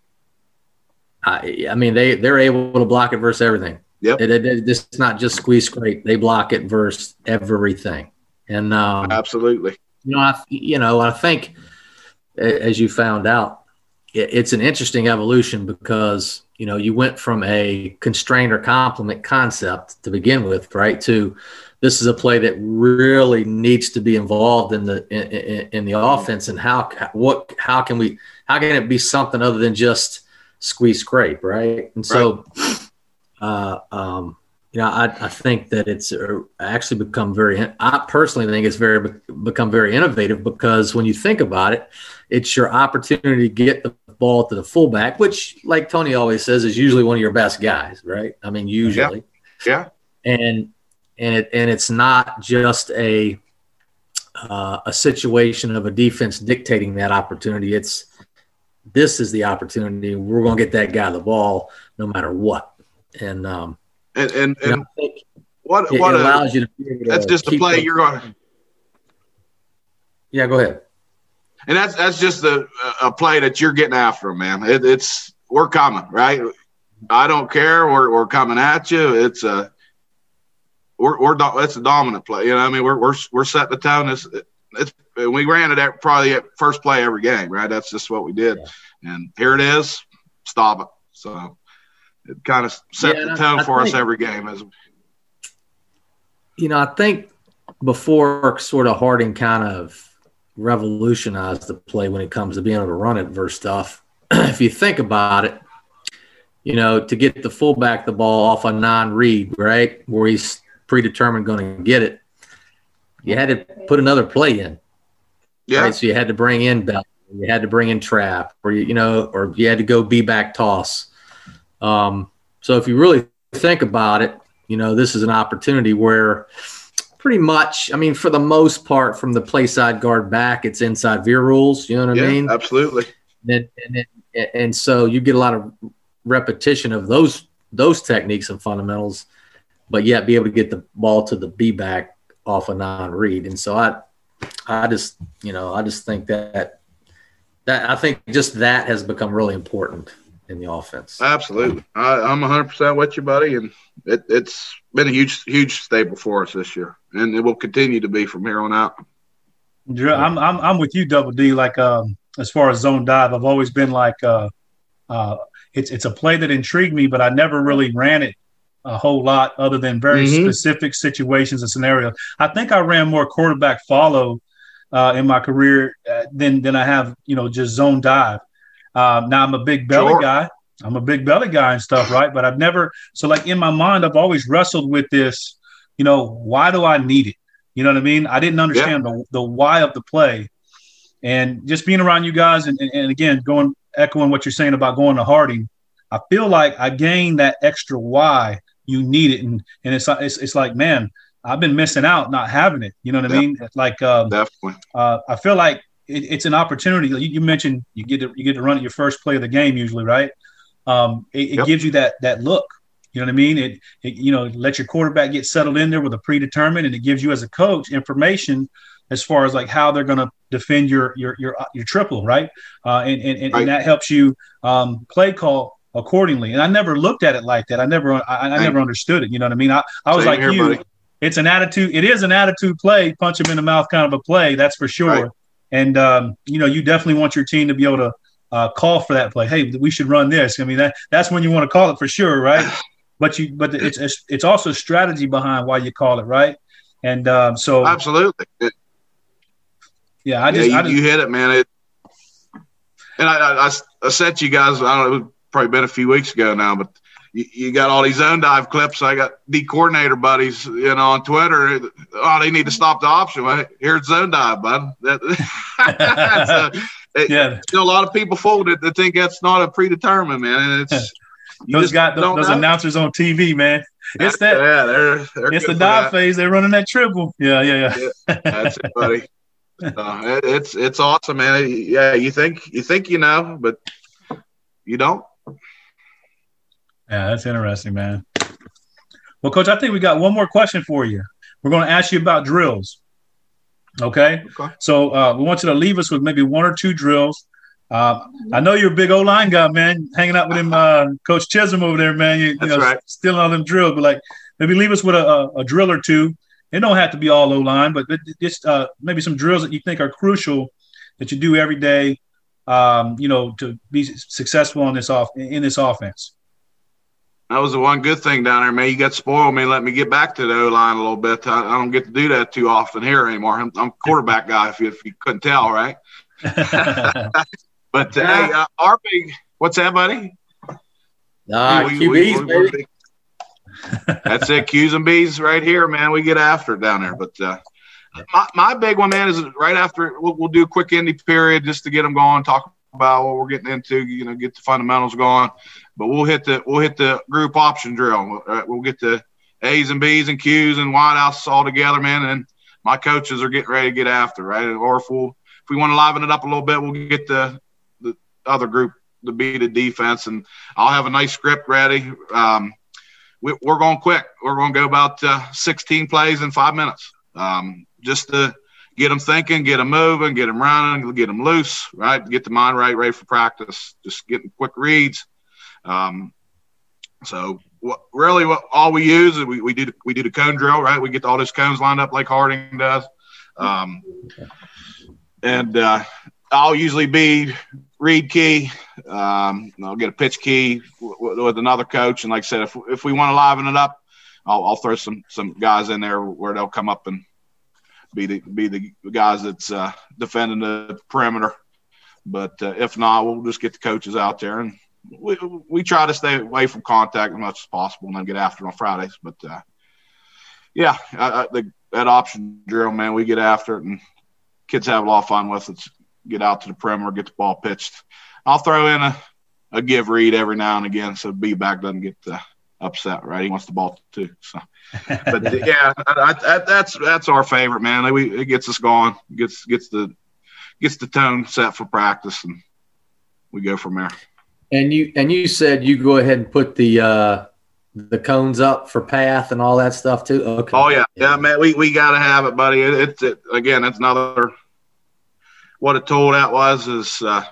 I, I mean, they they're able to block it versus everything. Yep. It, it, it, it's not just squeeze scrape. They block it versus everything. And um, absolutely. You know, I you know I think as you found out, it, it's an interesting evolution because you know you went from a constraint or complement concept to begin with, right, to this is a play that really needs to be involved in the in, in, the offense and how what how can we how can it be something other than just squeeze scrape right and so right. Uh, um, you know I, I think that it's uh, actually become very i personally think it's very become very innovative because when you think about it it's your opportunity to get the ball to the fullback which like tony always says is usually one of your best guys right i mean usually yeah, yeah. and and it and it's not just a uh, a situation of a defense dictating that opportunity. It's this is the opportunity. We're going to get that guy the ball no matter what. And um, and and, and what what allows a, you to, that's to just a play you're going. Yeah, go ahead. And that's that's just a, a play that you're getting after, man. It, it's we're coming, right? I don't care. We're, we're coming at you. It's a we're, we're it's a dominant play. You know, I mean, we're we're we're setting the tone. It's it's we ran it at probably at first play every game, right? That's just what we did, yeah. and here it is. Stop it. So it kind of set yeah, the tone I, I for think, us every game. As you know, I think before sort of Harding kind of revolutionized the play when it comes to being able to run it versus stuff. if you think about it, you know, to get the fullback the ball off a non-read, right, where he's predetermined going to get it, you had to put another play in. Yeah. Right? So you had to bring in Bell, you had to bring in trap, or you, you know, or you had to go B back toss. Um, so if you really think about it, you know, this is an opportunity where pretty much, I mean, for the most part, from the play side guard back, it's inside veer rules. You know what yeah, I mean? Absolutely. And, and, and so you get a lot of repetition of those those techniques and fundamentals but yet be able to get the ball to the B back off a non-read. And so I, I just, you know, I just think that that I think just that has become really important in the offense. Absolutely, I, am 100 percent with you, buddy, and it, has been a huge, huge staple for us this year, and it will continue to be from here on out. I'm, I'm, I'm with you, Double D. Like, um, as far as zone dive, I've always been like, uh, uh, it's it's a play that intrigued me, but I never really ran it a whole lot other than very mm-hmm. specific situations and scenarios. I think I ran more quarterback follow uh, in my career uh, than than I have, you know, just zone dive. Um, now I'm a big belly sure. guy. I'm a big belly guy and stuff, right? But I've never so like in my mind, I've always wrestled with this. You know, why do I need it? You know what I mean? I didn't understand yeah. the the why of the play, and just being around you guys, and, and, and again, going echoing what you're saying about going to Harding. I feel like I gained that extra why you need it, and and it's it's, it's like man, I've been missing out not having it. You know what I mean? Like um, definitely. Uh, I feel like it, it's an opportunity. You, you, mentioned you get to you get to run at your first play of the game usually, right? Um, it, it yep. gives you that that look. You know what I mean? It, it, you know let your quarterback get settled in there with a predetermined, and it gives you as a coach information as far as like how they're going to defend your your your your triple, right? Uh, and, and, and, right. and that helps you um, play call accordingly. And I never looked at it like that. I never, I, I never understood it. You know what I mean? I, I was Same like here, you. Buddy. It's an attitude. It is an attitude play, punch him in the mouth kind of a play. That's for sure. Right. And um, you know, you definitely want your team to be able to uh, call for that play. Hey, we should run this. I mean, that that's when you want to call it for sure, right? But you, but it's it's, it's also strategy behind why you call it, right? And um, so absolutely. Yeah, I just, yeah, you, I just, you hit it, man. It, and I, I, I sent you guys. I don't know, probably been a few weeks ago now, but you, you got all these zone dive clips. I got D coordinator buddies, you know, on Twitter. Oh, they need to stop the option. Well, here's zone dive, bud. That, a, it, yeah, a lot of people fold it. They think that's not a predetermined man. And it's those got those, those announcers on TV, man. It's that. Yeah, they're, they're it's the dive phase. They're running that triple. Yeah, yeah, yeah. yeah that's it, buddy. Uh, it, it's it's awesome, man. Yeah, you think you think you know, but you don't. Yeah, that's interesting, man. Well, coach, I think we got one more question for you. We're going to ask you about drills. Okay. okay. So uh, we want you to leave us with maybe one or two drills. Uh, I know you're a big O line guy, man. Hanging out with him, uh, Coach Chisholm over there, man. You, you know, right. stealing all them drills, but like maybe leave us with a, a, a drill or two. It don't have to be all O line, but just uh, maybe some drills that you think are crucial that you do every day. Um, you know, to be successful in this off in this offense. That was the one good thing down there, man. You got spoiled me, let me get back to the O line a little bit. I, I, don't get to do that too often here anymore. I'm, I'm quarterback guy, if you, if you couldn't tell, right? but uh, hey, uh, our big, what's that, buddy? Nah, we, QBs, we, we, That's it, Q's and B's right here, man. We get after it down there. But uh, my, my big one, man, is right after we'll, we'll do a quick indie period just to get them going, talk about what we're getting into, you know, get the fundamentals going. But we'll hit the we'll hit the group option drill. Uh, we'll get the A's and B's and Q's and wideouts all together, man. And my coaches are getting ready to get after, right? Or if we'll if we want to liven it up a little bit, we'll get the the other group to be the defense, and I'll have a nice script ready. Um, we, are going quick. We're going to go about uh, 16 plays in five minutes, um, just to get them thinking, get them moving, get them running, get them loose, right? Get the mind right, ready for practice. Just getting quick reads. Um, so what, really, what all we use is we, we do we do the cone drill, right? We get all those cones lined up like Harding does, um, and uh, I'll usually be read key. Um, I'll get a pitch key w- with another coach, and like I said, if if we want to liven it up, I'll, I'll throw some some guys in there where they'll come up and be the be the guys that's uh, defending the perimeter. But uh, if not, we'll just get the coaches out there and we, we try to stay away from contact as much as possible and then get after it on Fridays. But uh, yeah, I, I, the, that option drill, man, we get after it and kids have a lot of fun with it. Get out to the perimeter, get the ball pitched. I'll throw in a, a give read every now and again so B back doesn't get uh, upset, right? He wants the ball too. So, but yeah, I, that's that's our favorite, man. We, it gets us going, gets gets the gets the tone set for practice, and we go from there. And you and you said you go ahead and put the uh, the cones up for path and all that stuff too. Okay. Oh yeah, yeah, man. We we got to have it, buddy. It, it's it, again. It's another. What a tool that was is uh,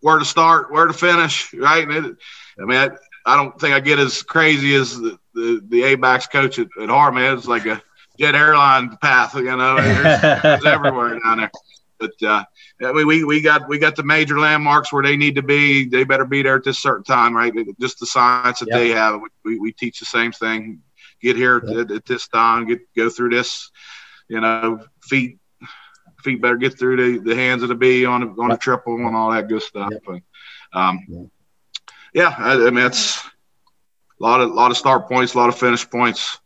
where to start, where to finish, right? It, I mean, I, I, don't think I get as crazy as the the, the A backs coach at, at. It's like a jet airline path, you know. There's, everywhere down there. But uh, we, we we got we got the major landmarks where they need to be. They better be there at this certain time, right? Just the science that yep. they have. We, we teach the same thing. Get here yep. at, at, this time. Get go through this. You know, feet feet better get through the, the hands of the bee on a, on a triple and all that good stuff. Yep. And, um, yeah, I, I mean it's a lot of lot of start points, a lot of finish points.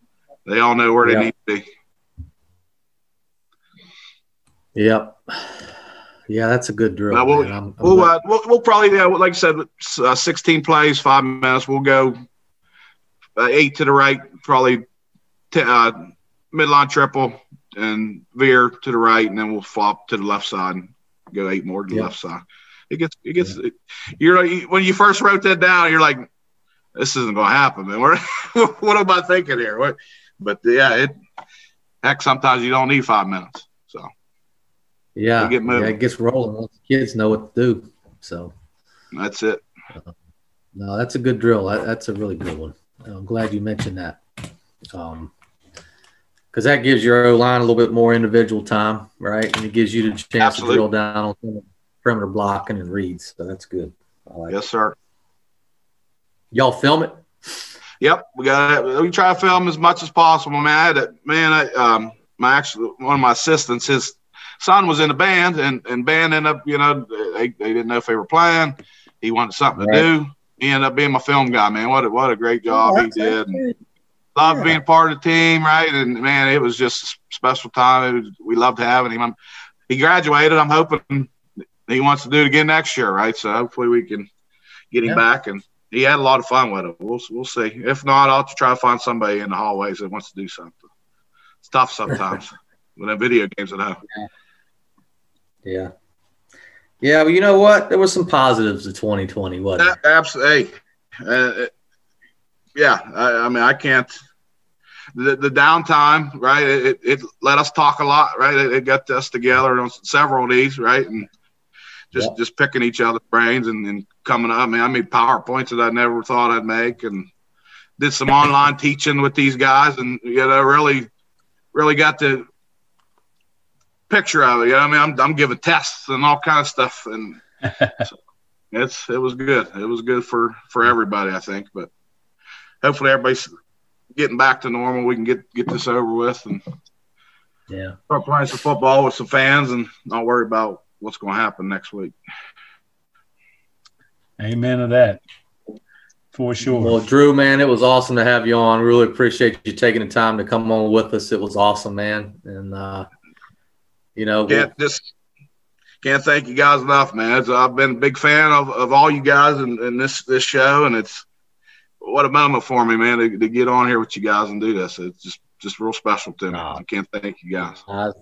They all know where they need to be. Yep. Yeah, that's a good drill. Uh, we'll, I'm, I'm we'll, uh, we'll, we'll, probably, yeah, like I said, uh, 16 plays, five minutes. We'll go uh, eight to the right, probably t- uh, midline triple and veer to the right, and then we'll flop to the left side and go eight more to the left side. It gets, it gets, yeah. you're like, when you first wrote that down, you're like, this isn't going to happen, man. what am I thinking here? What? But yeah, it, heck, sometimes you don't need five minutes. So. Yeah, get yeah, it gets rolling once the kids know what to do. So that's it. Uh, no, that's a good drill. That, that's a really good one. I'm glad you mentioned that. Um, because that gives your O line a little bit more individual time, right? And it gives you the chance Absolutely. to drill down on perimeter blocking and reads. So that's good. Like yes, sir. Y'all film it? Yep, we got it. We try to film as much as possible, man. I had it, man. I, um, my actually one of my assistants, his son was in the band, and and band ended up, you know, they, they didn't know if they were playing. He wanted something right. to do. He ended up being my film guy, man. What a, what a great job oh, he did. Loved yeah. being part of the team, right? And man, it was just a special time. Was, we loved having him. He graduated. I'm hoping he wants to do it again next year, right? So hopefully we can get him yeah. back. And he had a lot of fun with it. We'll we'll see. If not, I'll have to try to find somebody in the hallways that wants to do something. It's tough sometimes when the video games at home. Yeah. yeah. Yeah, well, you know what? There was some positives of 2020, wasn't there? Absolutely. Uh, yeah, I, I, mean, I can't. The, the downtime, right? It, it let us talk a lot, right? It, it got us together on several of these, right? And just just picking each other's brains and, and coming up. I mean, I made PowerPoints that I never thought I'd make, and did some online teaching with these guys, and you know, really, really got the picture of it. You know, I mean, I'm I'm giving tests and all kind of stuff, and so it's it was good. It was good for for everybody, I think. But hopefully, everybody's getting back to normal. We can get get this over with and yeah, start playing some football with some fans and not worry about what's going to happen next week. Amen to that. For sure. Well, Drew, man, it was awesome to have you on. Really appreciate you taking the time to come on with us. It was awesome, man. And uh, you know, can't just can't thank you guys enough, man. It's, I've been a big fan of, of all you guys and, and this this show, and it's what a moment for me, man, to, to get on here with you guys and do this. It's just just real special to me. I can't thank you guys. Uh,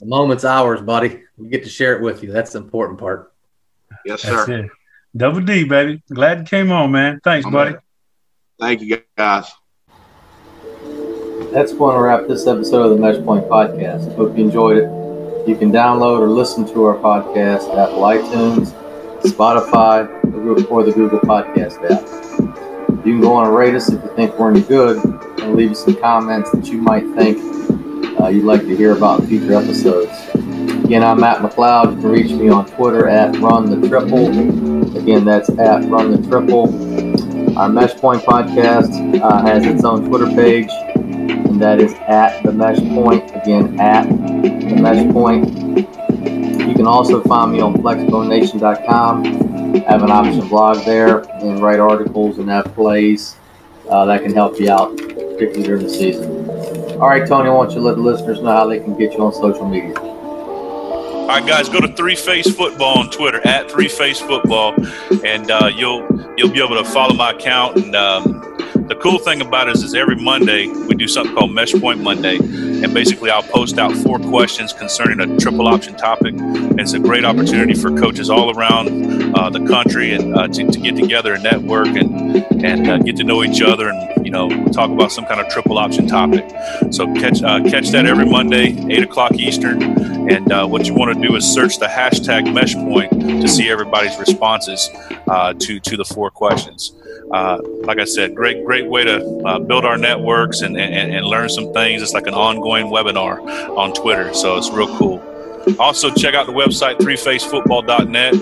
the moment's ours, buddy. We get to share it with you. That's the important part. Yes, sir. Double D, baby. Glad you came on, man. Thanks, buddy. Thank you, guys. That's going to wrap this episode of the Meshpoint Podcast. Hope you enjoyed it. You can download or listen to our podcast at iTunes, Spotify, or the Google Podcast app. You can go on and rate us if you think we're any good, and leave us some comments that you might think uh, you'd like to hear about in future episodes. Again, I'm Matt McLeod. You can reach me on Twitter at Run the Triple. Again, that's at Run the Triple. Our Meshpoint podcast uh, has its own Twitter page, and that is at the Meshpoint. Again, at the Meshpoint. You can also find me on FlexBoneNation.com. Have an option blog there and write articles and have plays uh, that can help you out, particularly during the season. All right, Tony, I want you to let the listeners know how they can get you on social media. All right, guys, go to Three Phase Football on Twitter at Three Phase Football, and uh, you'll you'll be able to follow my account. And um, the cool thing about it is, is every Monday we do something called Meshpoint Monday, and basically I'll post out four questions concerning a triple option topic. And it's a great opportunity for coaches all around uh, the country and uh, to, to, get together and network and and uh, get to know each other and you know, talk about some kind of triple option topic. So catch uh, catch that every Monday, eight o'clock Eastern. And uh, what you want to do is search the hashtag Meshpoint to see everybody's responses uh, to to the four questions. Uh, like I said, great great way to uh, build our networks and, and and learn some things. It's like an ongoing webinar on Twitter, so it's real cool. Also, check out the website, 3phasefootball.net.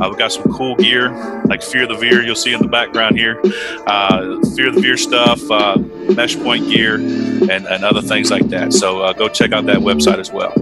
Uh, we've got some cool gear, like Fear the Veer, you'll see in the background here. Uh, Fear the Veer stuff, uh, mesh point gear, and, and other things like that. So uh, go check out that website as well.